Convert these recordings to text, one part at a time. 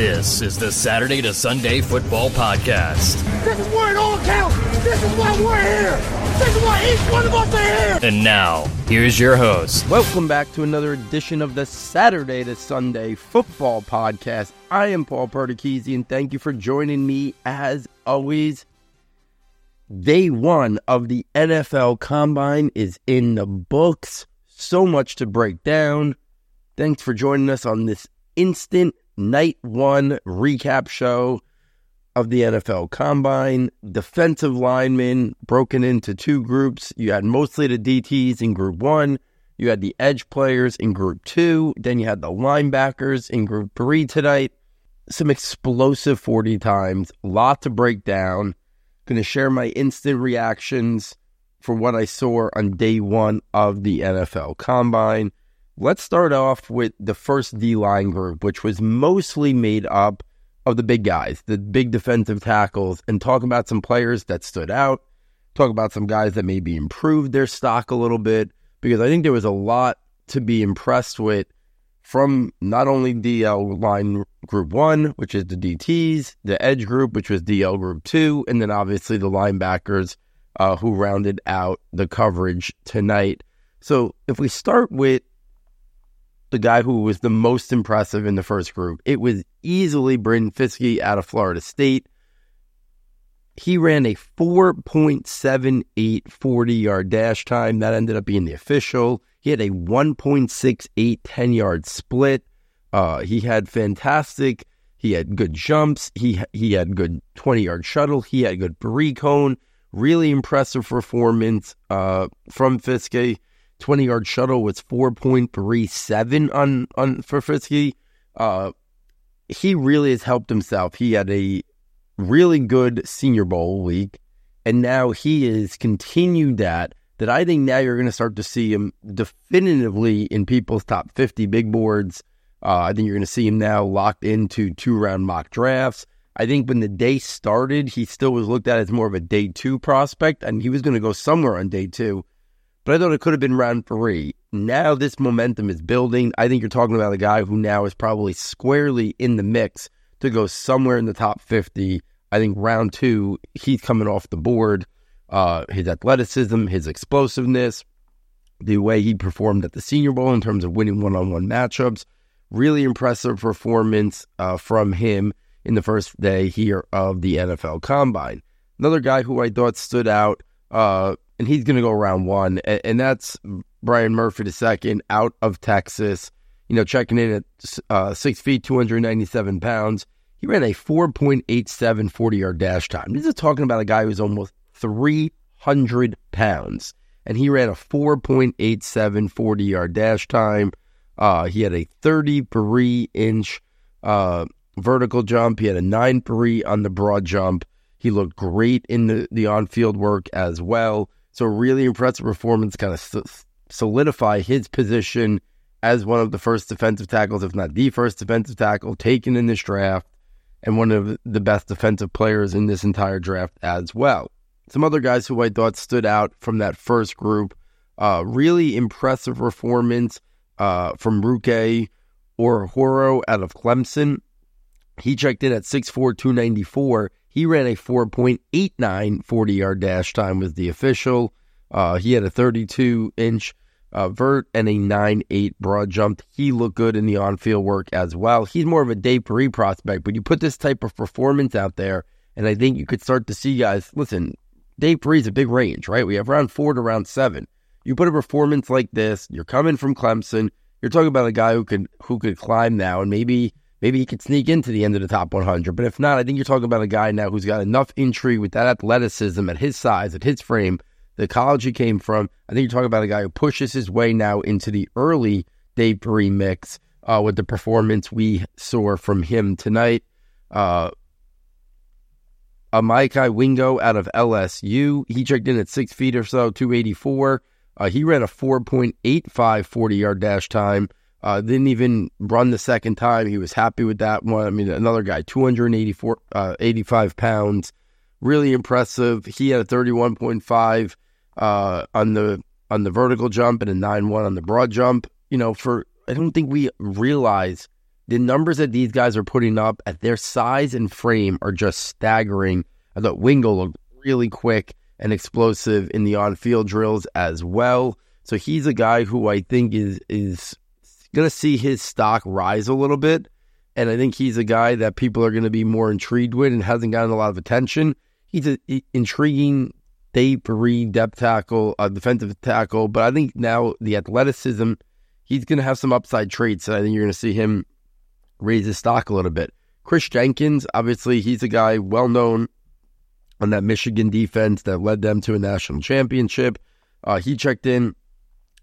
This is the Saturday to Sunday Football Podcast. This is where it all counts. This is why we're here. This is why each one of us are here. And now, here's your host. Welcome back to another edition of the Saturday to Sunday Football Podcast. I am Paul Perdichizzi, and thank you for joining me as always. Day one of the NFL Combine is in the books. So much to break down. Thanks for joining us on this instant night one recap show of the NFL Combine. Defensive linemen broken into two groups. You had mostly the DTs in group one, you had the edge players in group two, then you had the linebackers in group three tonight. Some explosive 40 times, lot to break down. Going to share my instant reactions for what I saw on day one of the NFL Combine. Let's start off with the first D line group, which was mostly made up of the big guys, the big defensive tackles, and talk about some players that stood out, talk about some guys that maybe improved their stock a little bit, because I think there was a lot to be impressed with from not only DL line group one, which is the DTs, the edge group, which was DL group two, and then obviously the linebackers uh, who rounded out the coverage tonight. So if we start with the guy who was the most impressive in the first group. It was easily Braden Fiske out of Florida State. He ran a 4.78 40 yard dash time. That ended up being the official. He had a 1.68 10 yard split. Uh, he had fantastic. He had good jumps. He he had good 20 yard shuttle. He had good three cone. Really impressive performance uh, from Fiske. 20 yard shuttle was 4.37 on, on for Fiske. Uh, he really has helped himself. He had a really good Senior Bowl week, and now he has continued that. That I think now you're going to start to see him definitively in people's top 50 big boards. Uh, I think you're going to see him now locked into two round mock drafts. I think when the day started, he still was looked at as more of a day two prospect, and he was going to go somewhere on day two but I thought it could have been round three. Now this momentum is building. I think you're talking about a guy who now is probably squarely in the mix to go somewhere in the top 50. I think round two, he's coming off the board. Uh, his athleticism, his explosiveness, the way he performed at the Senior Bowl in terms of winning one on one matchups. Really impressive performance uh, from him in the first day here of the NFL Combine. Another guy who I thought stood out uh, and he's going to go round one, and, and, that's Byron Murphy the second out of Texas. You know, checking in at uh, six feet, two hundred ninety-seven pounds. He ran a 4.87 40 yard dash time. This is talking about a guy who's almost 300 pounds, and he ran a 4.87 40 yard dash time. Uh, he had a 33 inch uh, vertical jump. He had a 9 3 on the broad jump. He looked great in the, the on field work as well. So really impressive performance, kind of solidify his position as one of the first defensive tackles, if not the first defensive tackle taken in this draft, and one of the best defensive players in this entire draft as well. Some other guys who I thought stood out from that first group, uh, really impressive performance uh, from Ruke Orhorhoro out of Clemson. He checked in at 6'4, 294 he ran a 4.89 40 yard dash time with the official. Uh, he had a 32 inch uh, vert and a 9.8 broad jump. He looked good in the on field work as well. He's more of a day three prospect, but you put this type of performance out there, and I think you could start to see guys. Listen, day Dave Perry's a big range, right? We have round four to round seven. You put a performance like this, you're coming from Clemson. You're talking about a guy who could who could climb now, and maybe maybe he could sneak into the end of the top 100. But if not, I think you're talking about a guy now who's got enough intrigue with that athleticism at his size, at his frame, the college he came from. I think you're talking about a guy who pushes his way now into the early day three mix uh, with the performance we saw from him tonight. Uh, Mekhi Wingo out of LSU. He checked in at six feet or so, 284. Uh, he ran a 4.85 40 yard dash time. Uh, didn't even run the second time. He was happy with that one. I mean, another guy, 284, uh, 85 pounds, really impressive. He had a 31.5 uh, on the on the vertical jump and a 9-1 on the broad jump. You know, for I don't think we realize the numbers that these guys are putting up at their size and frame are just staggering. I thought Wingo looked really quick and explosive in the on-field drills as well. So he's a guy who I think is is going to see his stock rise a little bit, and I think he's a guy that people are going to be more intrigued with and hasn't gotten a lot of attention. He's an intriguing day three depth tackle, a defensive tackle, but I think now the athleticism, he's going to have some upside traits. And I think you're going to see him raise his stock a little bit. Chris Jenkins, obviously, he's a guy well known on that Michigan defense that led them to a national championship. Uh, he checked in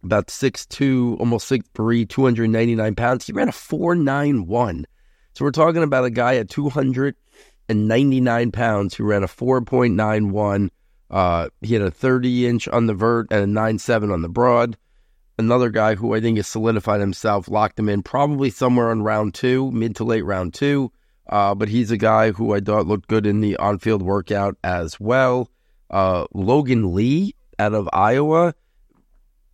about 6'2, almost 6'3, 299 pounds. He ran a 491. So we're talking about a guy at 299 pounds who ran a 4.91. Uh, he had a 30 inch on the vert and a 9.7 on the broad another guy who I think has solidified himself, locked him in probably somewhere on round two, mid to late round two. Uh, but he's a guy who I thought looked good in the on field workout as well. Uh, Logan Lee out of Iowa,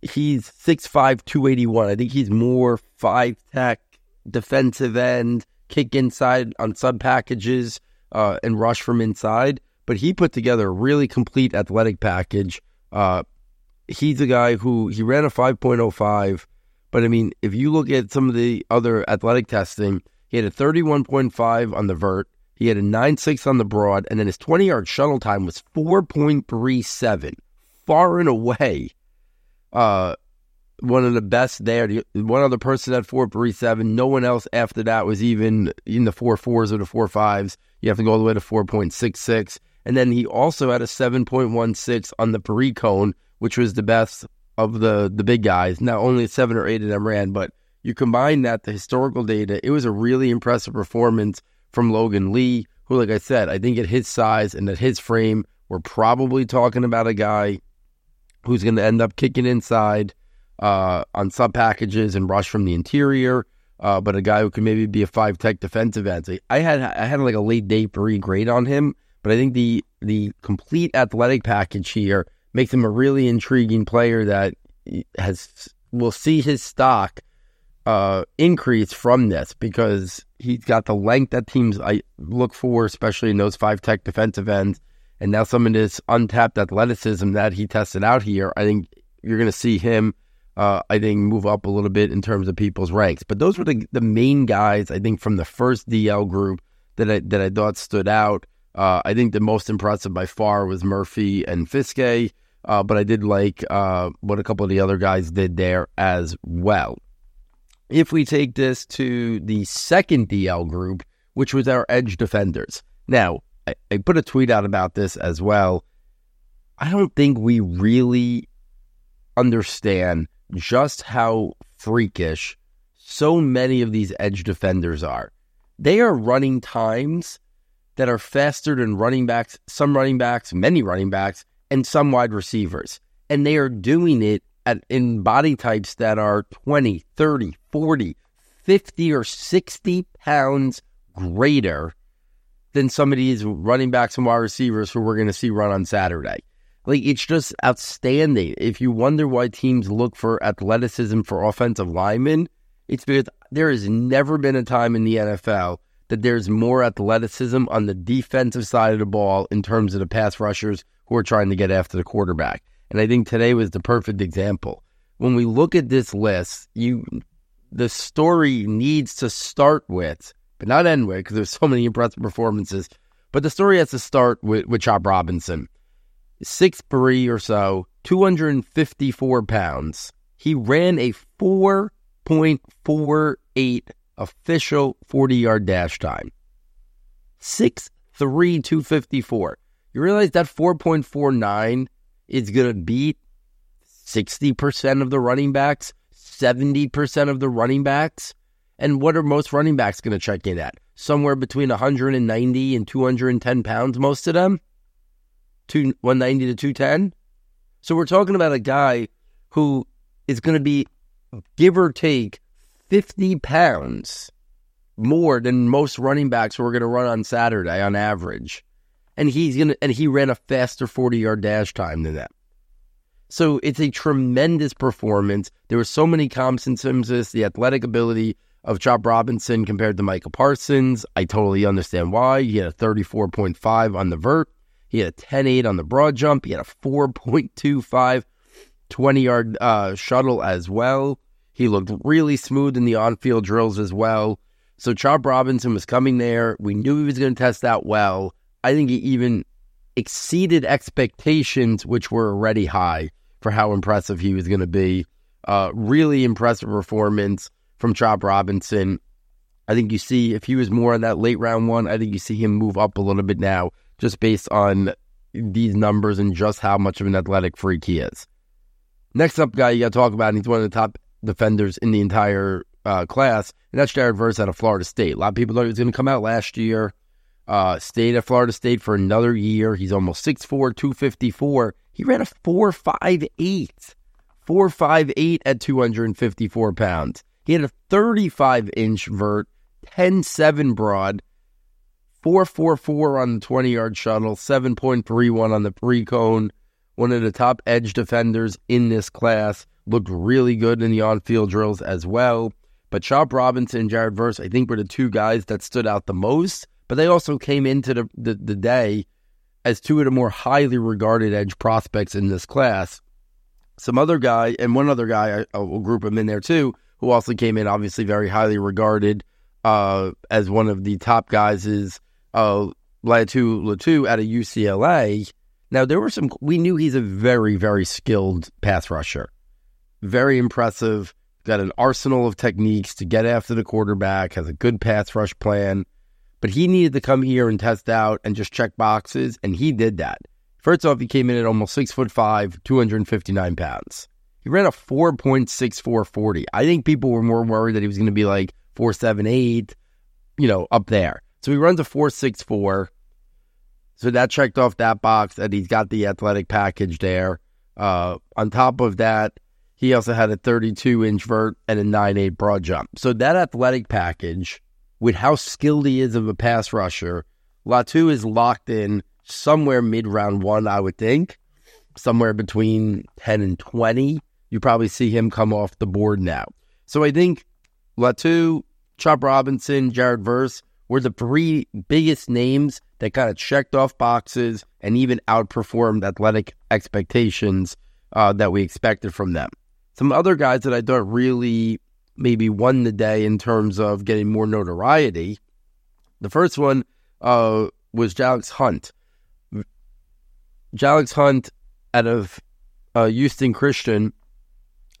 he's 6'5, 281. I think he's more five tech, defensive end, kick inside on sub packages, uh, and rush from inside. But he put together a really complete athletic package. Uh, he's a guy who he ran a 5.05. But I mean, if you look at some of the other athletic testing, he had a 31.5 on the vert, he had a 9.6 on the broad, and then his 20 yard shuttle time was 4.37, far and away. Uh, one of the best there. One other person had 4.37. No one else after that was even in the four fours or the four fives. You have to go all the way to 4.66. And then he also had a 7.16 on the Paris cone, which was the best of the the big guys. Now only seven or eight of them ran, but you combine that the historical data, it was a really impressive performance from Logan Lee, who, like I said, I think at his size and at his frame, we're probably talking about a guy who's going to end up kicking inside uh, on sub packages and rush from the interior. Uh, but a guy who can maybe be a five tech defensive end. So I had I had like a late day three grade on him, but I think the the complete athletic package here makes him a really intriguing player that has will see his stock uh, increase from this because he's got the length that teams I look for, especially in those five tech defensive ends, and now some of this untapped athleticism that he tested out here. I think you're going to see him. Uh, I think move up a little bit in terms of people's ranks, but those were the the main guys I think from the first DL group that I that I thought stood out. Uh, I think the most impressive by far was Murphy and Fiske. Uh, but I did like uh, what a couple of the other guys did there as well. If we take this to the second DL group, which was our edge defenders. Now, I, put a tweet out about this as well. I don't think we really understand just how freakish so many of these edge defenders are. They are running times that are faster than running backs, some running backs, many running backs, and some wide receivers. And they are doing it at, in body types that are 20, 30, 40, 50, or 60 pounds greater than some of these running backs and wide receivers who we're going to see run on Saturday. Like, it's just outstanding. If you wonder why teams look for athleticism for offensive linemen, it's because there has never been a time in the NFL that there's more athleticism on the defensive side of the ball in terms of the pass rushers who are trying to get after the quarterback. And I think today was the perfect example. When we look at this list, you the story needs to start with, but not end because there's so many impressive performances. But the story has to start with, with Chop Robinson. Six three or so, 254 pounds. He ran a 4.48 official 40 yard dash time. 6'3, 254. You realize that 4.49 is going to beat 60% of the running backs, 70% of the running backs? And what are most running backs going to check in at? Somewhere between 190 and 210 pounds, most of them? Two, 190 to 210? So we're talking about a guy who is going to be, give or take, 50 pounds more than most running backs who are going to run on Saturday on average and he's gonna and he ran a faster 40 yard dash time than that. So it's a tremendous performance. There were so many comps of this, the athletic ability, of Chop Robinson compared to Micah Parsons. I totally understand why. He had a 34.5 on the vert. He had a 10.8 on the broad jump. He had a 4.25 20 yard uh, shuttle as well. He looked really smooth in the on field drills as well. So Chop Robinson was coming there. We knew he was going to test out well. I think he even exceeded expectations, which were already high for how impressive he was going to be. Uh, really impressive performance from Chop Robinson. I think you see if he was more on that late round one, I think you see him move up a little bit now, just based on these numbers and just how much of an athletic freak he is. Next up, guy you got to talk about, and he's one of the top defenders in the entire uh, class, and that's Jared Verse out of Florida State. A lot of people thought he was going to come out last year. Uh, stayed at Florida State for another year. He's almost 6'4, 254. He ran a 4'5'8. 4'5'8 at 254 pounds. He had a 35 inch vert, 10 7 broad, 4'4'4 on the 20 yard shuttle, 7.31 on the three cone. One of the top edge defenders in this class. Looked really good in the on field drills as well. But Chop Robinson and Jared Verse, I think, were the two guys that stood out the most. But they also came into the, the, the day as two of the more highly regarded edge prospects in this class. Some other guy, and one other guy, I, will group him in there too, who also came in obviously very highly regarded uh, as one of the top guys is uh, Laiatu Latu out of UCLA. Now, there were some, we knew he's a very, very skilled pass rusher. Very impressive. Got an arsenal of techniques to get after the quarterback, has a good pass rush plan. But he needed to come here and test out and just check boxes, and he did that. First off, he came in at almost six foot five, 259 pounds. He ran a 4.6440. I think people were more worried that he was going to be like 478, you know, up there. So he runs a 464. So that checked off that box that he's got the athletic package there. Uh, on top of that, he also had a 32 inch vert and a 9.8 broad jump. So that athletic package, with how skilled he is of a pass rusher, Latu is locked in somewhere mid round one, I would think, somewhere between 10 and 20. You probably see him come off the board now. So I think Latu, Chop Robinson, Jared Verse were the three biggest names that kind of checked off boxes and even outperformed athletic expectations uh, that we expected from them. Some other guys that I thought really maybe won the day in terms of getting more notoriety. The first one uh, was Jalyx Hunt. Jalyx Hunt out of uh, Houston Christian,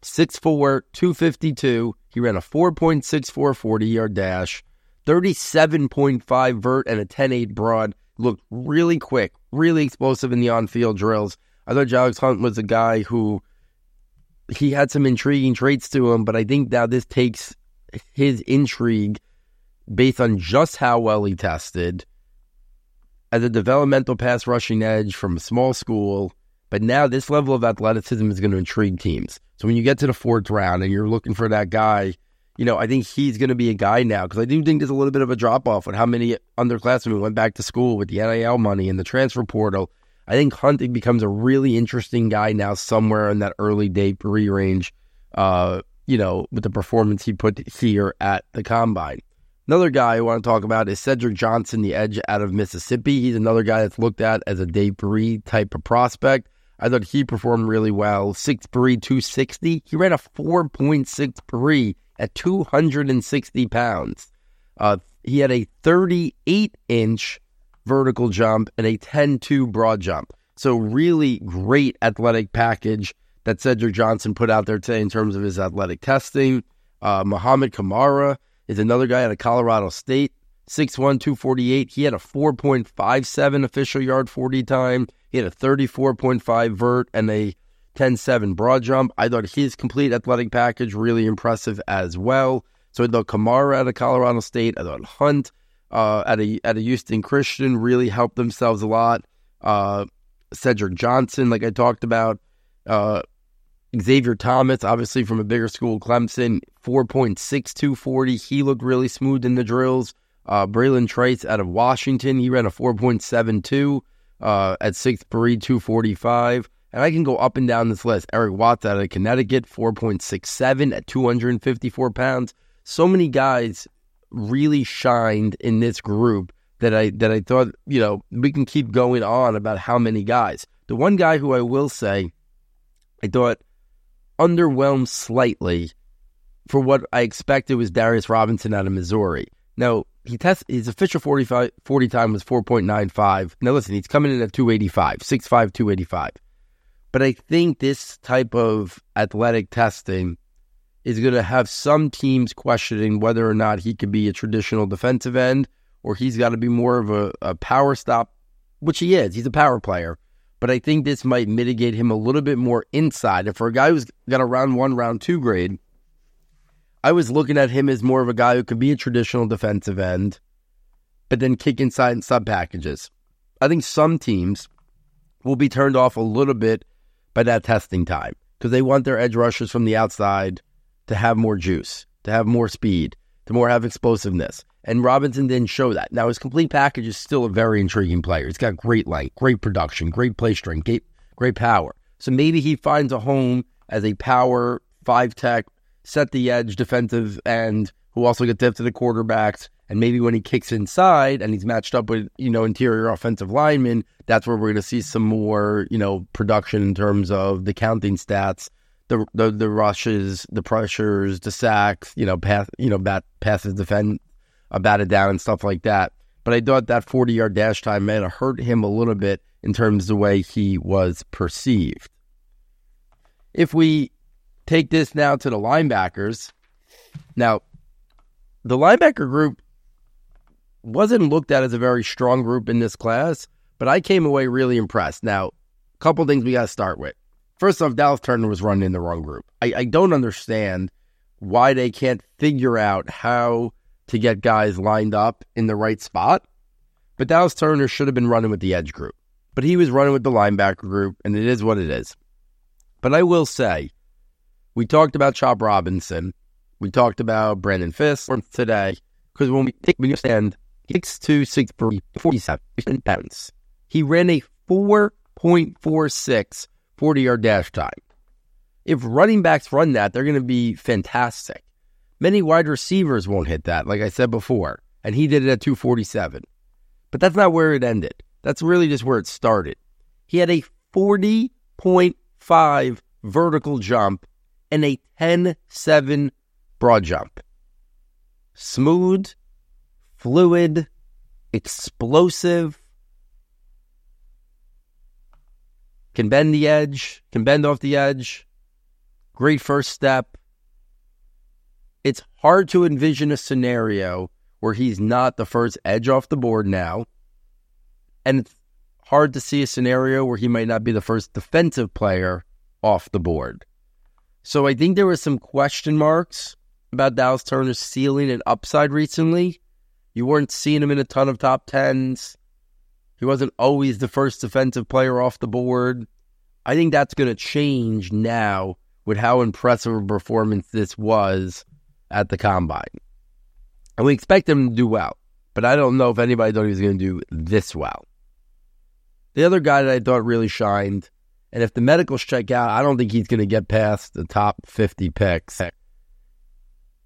6'4, 252. He ran a 4.64 40 yard dash, 37.5 vert, and a 10.8 broad. Looked really quick, really explosive in the on field drills. I thought Jalyx Hunt was a guy who he had some intriguing traits to him, but I think now this takes his intrigue based on just how well he tested as a developmental pass rushing edge from a small school. But now this level of athleticism is going to intrigue teams. So when you get to the fourth round and you're looking for that guy, you know, I think he's going to be a guy now because I do think there's a little bit of a drop off with how many underclassmen went back to school with the NIL money and the transfer portal. I think Hunting becomes a really interesting guy now somewhere in that early day three range, uh, you know, with the performance he put here at the combine. Another guy I want to talk about is Cedric Johnson, the edge out of Mississippi. He's another guy that's looked at as a day type of prospect. I thought he performed really well. 6'3, 260. He ran a 4.63 at 260 pounds. Uh, he had a 38 inch vertical jump and a 10 2 broad jump. So, really great athletic package that Cedric Johnson put out there today in terms of his athletic testing. Uh, Mohamed Kamara is another guy out of Colorado State, 6'1, 248. He had a 4.57 official yard 40 time. He had a 34.5 vert and a 10-7 broad jump. I thought his complete athletic package really impressive as well. So I thought Kamara out of Colorado State, I thought Hunt uh, at a at a Houston Christian really helped themselves a lot. Uh, Cedric Johnson, like I talked about, uh, Xavier Thomas, obviously from a bigger school, Clemson, 4.6240. He looked really smooth in the drills. Uh, Bralen Trice out of Washington, he ran a 4.72 uh, at 6'3, 245. And I can go up and down this list. Eric Watts out of Connecticut, 4.67 at 254 pounds. so many guys really shined in this group that I that I thought you know we can keep going on about how many guys. The one guy who I will say I thought underwhelmed slightly for what I expected was Darius Robinson out of Missouri. Now he test his official 45, 40 time was 4.95. Now listen, he's coming in at 285, 6'5", 285. But I think this type of athletic testing is going to have some teams questioning whether or not he could be a traditional defensive end or he's got to be more of a, a power stop, which he is. He's a power player. But I think this might mitigate him a little bit more inside. And for a guy who's got a round one, round two grade, I was looking at him as more of a guy who could be a traditional defensive end, but then kick inside in sub packages. I think some teams will be turned off a little bit by that testing time because they want their edge rushers from the outside to have more juice, to have more speed, to more have explosiveness. And Robinson didn't show that. Now his complete package is still a very intriguing player. He's got great length, great production, great play strength, great, great power. So maybe he finds a home as a power five tech set the edge defensive end who also gets depth to the quarterbacks. And maybe when he kicks inside and he's matched up with, you know, interior offensive linemen, that's where we're going to see some more, you know, production in terms of the counting stats, the the, the rushes, the pressures, the sacks, you know, pass, you know, bat, passes defend, uh, batted down and stuff like that. But I thought that 40 yard dash time may have hurt him a little bit in terms of the way he was perceived. If we take this now to the linebackers. Now, the linebacker group wasn't looked at as a very strong group in this class, but I came away really impressed. Now, a couple things we got to start with. First off, Dallas Turner was running in the wrong group. I, I don't understand why they can't figure out how to get guys lined up in the right spot. But Dallas Turner should have been running with the edge group. But he was running with the linebacker group, and it is what it is. But I will say, we talked about Chop Robinson. We talked about Braden Fiske today. Because when we take when you stand six two six three forty seven pounds, he ran a 4.46 40 yard dash time. If running backs run that, they're going to be fantastic. Many wide receivers won't hit that, like I said before, and he did it at 247. But that's not where it ended. That's really just where it started. He had a 40.5 vertical jump and a 10 7 broad jump. Smooth, fluid, explosive, can bend the edge, can bend off the edge. Great first step. It's hard to envision a scenario where he's not the first edge off the board now. And it's hard to see a scenario where he might not be the first defensive player off the board. So I think there were some question marks about Dallas Turner's ceiling and upside recently. You weren't seeing him in a ton of top tens. He wasn't always the first defensive player off the board. I think that's going to change now with how impressive a performance this was at the combine. And we expect him to do well, but I don't know if anybody thought he was going to do this well. The other guy that I thought really shined and if the medicals check out, I don't think he's going to get past the top 50 picks.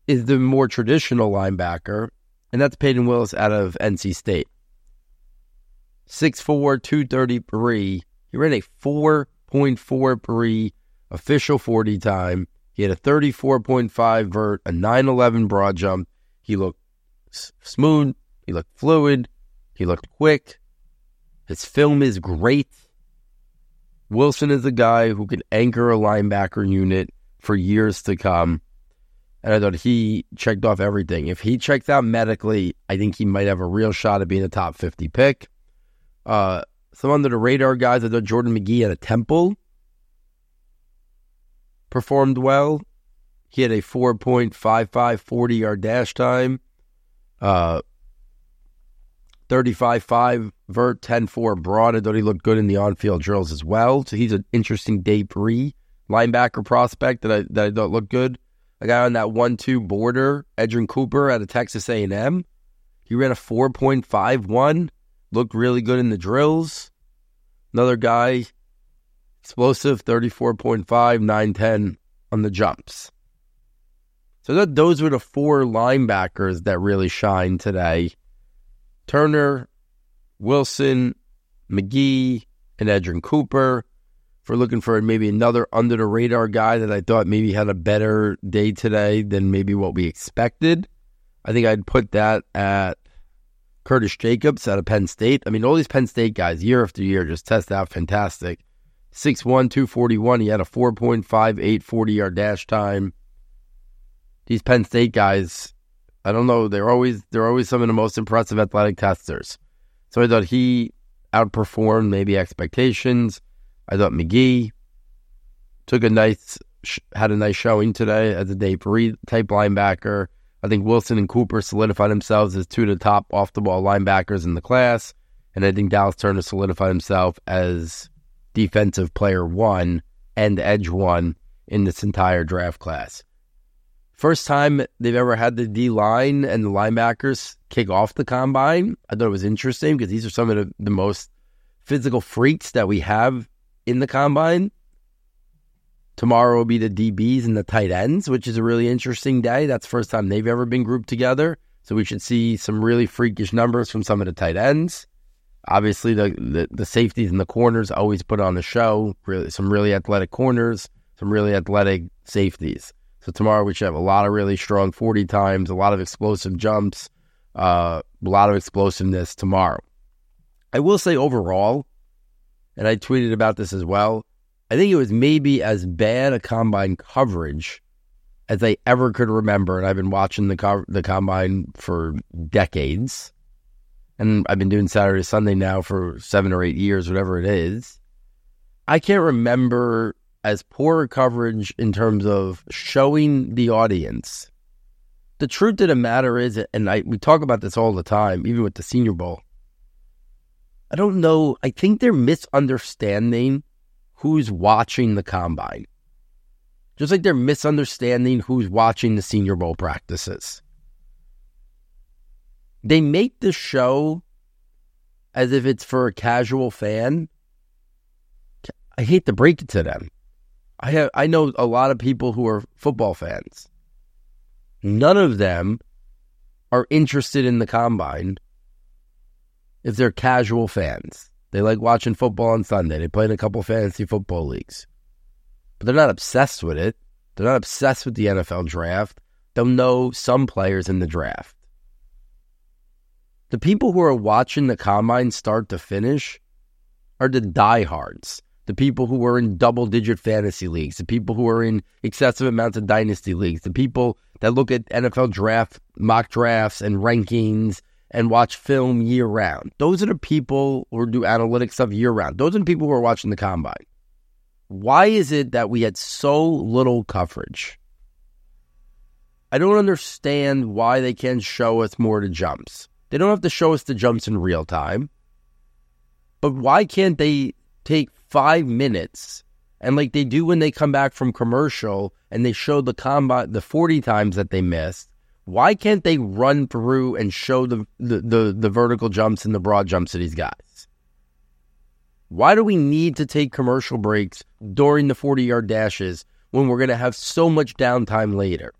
Is the more traditional linebacker, and that's Payton Wilson out of NC State. 6'4, 233. He ran a 4.43 official 40 time. He had a 34.5 vert, a 911 broad jump. He looked smooth. He looked fluid. He looked quick. His film is great. Wilson is a guy who can anchor a linebacker unit for years to come. And I thought he checked off everything. If he checks out medically, I think he might have a real shot at being a top 50 pick. Uh, some under the radar guys, I thought Jordan Magee at a Temple performed well. He had a 4.55 40 yard dash time. Uh, 35-5 vert, 10-4 broad. I thought he looked good in the on-field drills as well. So he's an interesting day three linebacker prospect that I that I thought looked good. A guy on that one-two border, Edgerrin Cooper out of Texas A&M. He ran a 4.51, looked really good in the drills. Another guy, explosive, 34.5, 910 on the jumps. So that those were the four linebackers that really shined today. Turner, Wilson, Magee, and Edgerrin Cooper. For looking for maybe another under the radar guy that I thought maybe had a better day today than maybe what we expected. I think I'd put that at Curtis Jacobs out of Penn State. I mean, all these Penn State guys, year after year, just test out fantastic. 6'1, 241. He had a 4.58 40 yard dash time. These Penn State guys, I don't know, they're always they're always some of the most impressive athletic testers. So I thought he outperformed maybe expectations. I thought Magee took a nice, had a nice showing today as a day three type linebacker. I think Wilson and Cooper solidified themselves as two of the top off the ball linebackers in the class. And I think Dallas Turner solidified himself as defensive player one and edge one in this entire draft class. First time they've ever had the D line and the linebackers kick off the combine. I thought it was interesting because these are some of the, the most physical freaks that we have in the combine. Tomorrow will be the DBs and the tight ends, which is a really interesting day. That's the first time they've ever been grouped together. So we should see some really freakish numbers from some of the tight ends. Obviously, the, the, the safeties and the corners always put on the show. Really, some really athletic corners, some really athletic safeties. So tomorrow we should have a lot of really strong 40 times, a lot of explosive jumps, uh, a lot of explosiveness tomorrow. I will say overall, and I tweeted about this as well. I think it was maybe as bad a combine coverage as I ever could remember, and I've been watching the co- the combine for decades, and I've been doing Saturday Sunday now for seven or eight years, whatever it is. I can't remember as poor coverage in terms of showing the audience. The truth of the matter is, and I we talk about this all the time, even with the Senior Bowl. I don't know. I think they're misunderstanding who's watching the combine. Just like they're misunderstanding who's watching the Senior Bowl practices. They make the show as if it's for a casual fan. I hate to break it to them. I have I know a lot of people who are football fans. None of them are interested in the combine if they're casual fans. They like watching football on Sunday. They play in a couple fantasy football leagues. But they're not obsessed with it. They're not obsessed with the NFL draft. They'll know some players in the draft. The people who are watching the combine start to finish are the diehards the people who are in double digit fantasy leagues, the people who are in excessive amounts of dynasty leagues, the people that look at NFL draft mock drafts and rankings and watch film year round. Those are the people who do analytics stuff year round. Those are the people who are watching the combine. Why is it that we had so little coverage? I don't understand why they can't show us more to jumps. They don't have to show us the jumps in real time. But why can't they take five minutes and like they do when they come back from commercial and they show the combat the 40 times that they missed why can't they run through and show the, the, the, the vertical jumps and the broad jumps of these guys? Why do we need to take commercial breaks during the 40 yard dashes when we're going to have so much downtime later?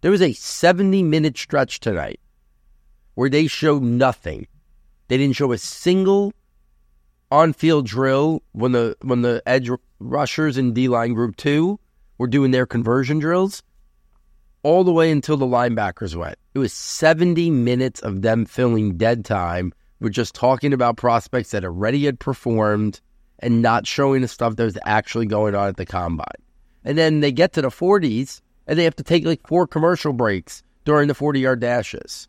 There was a 70 minute stretch tonight where they showed nothing. They didn't show a single on field drill when the when the edge rushers in D line group two were doing their conversion drills, all the way until the linebackers went. It was 70 minutes of them filling dead time with just talking about prospects that already had performed and not showing the stuff that was actually going on at the combine. And then they get to the 40s and they have to take like four commercial breaks during the 40 yard dashes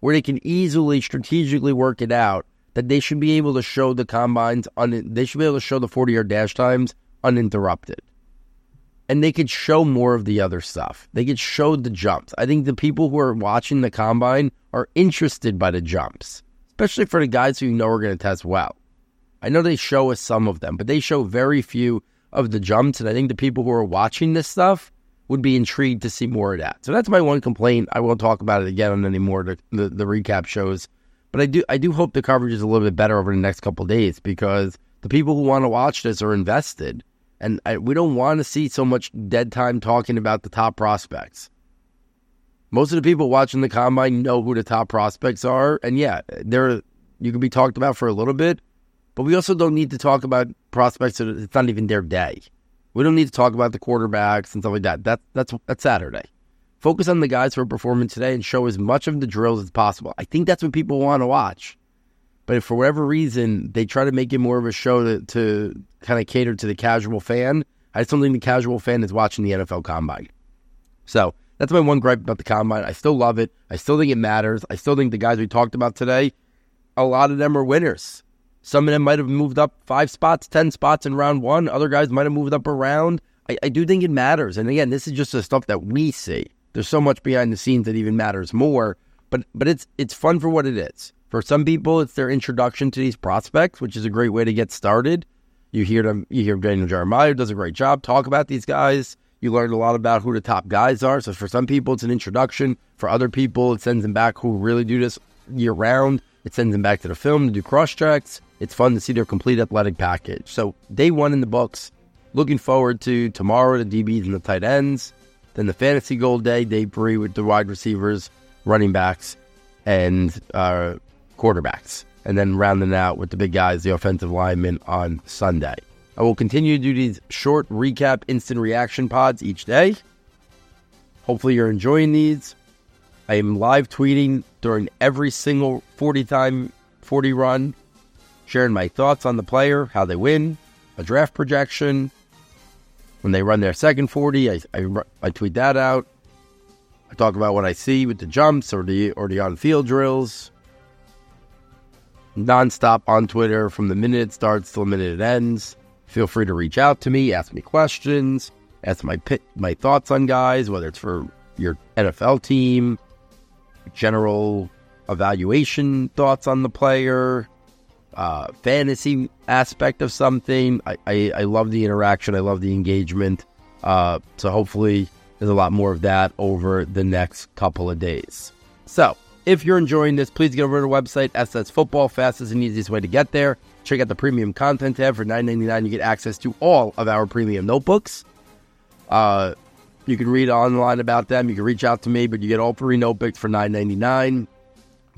where they can easily strategically work it out that they should be able to show the combines un- they should be able to show the 40 yard dash times uninterrupted. And they could show more of the other stuff. They could show the jumps. I think the people who are watching the combine are interested by the jumps especially for the guys who you know are going to test well. I know they show us some of them but they show very few of the jumps and i think the people who are watching this stuff would be intrigued to see more of that. So that's my one complaint. I won't talk about it again on any more. The, the, the recap shows but I do I do hope the coverage is a little bit better over the next couple days because the people who want to watch this are invested. And I, we don't want to see so much dead time talking about the top prospects. Most of the people watching the combine know who the top prospects are. And yeah, they're, you can be talked about for a little bit, but we also don't need to talk about prospects that it's not even their day. We don't need to talk about the quarterbacks and stuff like that. That that's that's Saturday. Focus on the guys who are performing today and show as much of the drills as possible. I think that's what people want to watch. But if for whatever reason they try to make it more of a show to, to kind of cater to the casual fan, I just don't think the casual fan is watching the NFL Combine. So that's my one gripe about the Combine. I still love it. I still think it matters. I still think the guys we talked about today, a lot of them are winners. Some of them might have moved up five spots, 10 spots in round one. Other guys might have moved up around. I, I do think it matters. And again, this is just the stuff that we see. There's so much behind the scenes that even matters more. But but it's it's fun for what it is. For some people, it's their introduction to these prospects, which is a great way to get started. You hear them, you hear Daniel Jeremiah does a great job. Talk about these guys. You learn a lot about who the top guys are. So for some people, it's an introduction. For other people, it sends them back who really do this year round. It sends them back to the film to do cross checks. It's fun to see their complete athletic package. So day one in the books. Looking forward to tomorrow, the DBs and the tight ends. Then the fantasy gold day, day with the wide receivers, running backs, and uh, quarterbacks. And then rounding out with the big guys, the offensive linemen on Sunday. I will continue to do these short recap instant reaction pods each day. Hopefully, you're enjoying these. I am live tweeting during every single 40 time 40 run, sharing my thoughts on the player, how they win, a draft projection. When they run their second 40, I, I, I tweet that out. I talk about what I see with the jumps or the or the on field drills. Nonstop on Twitter from the minute it starts till the minute it ends. Feel free to reach out to me, ask me questions, ask my my thoughts on guys, whether it's for your NFL team, general evaluation thoughts on the player, uh, fantasy aspect of something. I, I, I, love the interaction. I love the engagement. Uh, so hopefully there's a lot more of that over the next couple of days. So if you're enjoying this, please get over to the website, SS Football, fastest and easiest way to get there. Check out the premium content tab for $9.99. You get access to all of our premium notebooks. Uh, you can read online about them. You can reach out to me, but you get all three notebooks for $9.99.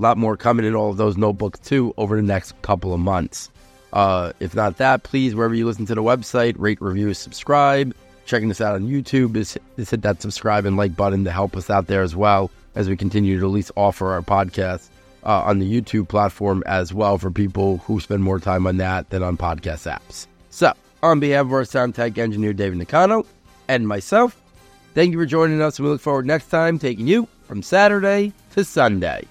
A lot more coming in all of those notebooks too over the next couple of months. Uh, if not that, please, wherever you listen to the website, rate, review, subscribe. Checking us out on YouTube, just, just hit that subscribe and like button to help us out there as well as we continue to at least offer our podcast uh, on the YouTube platform as well for people who spend more time on that than on podcast apps. So, on behalf of our sound tech engineer, David Nakano, and myself, thank you for joining us, and we look forward next time taking you from Saturday to Sunday.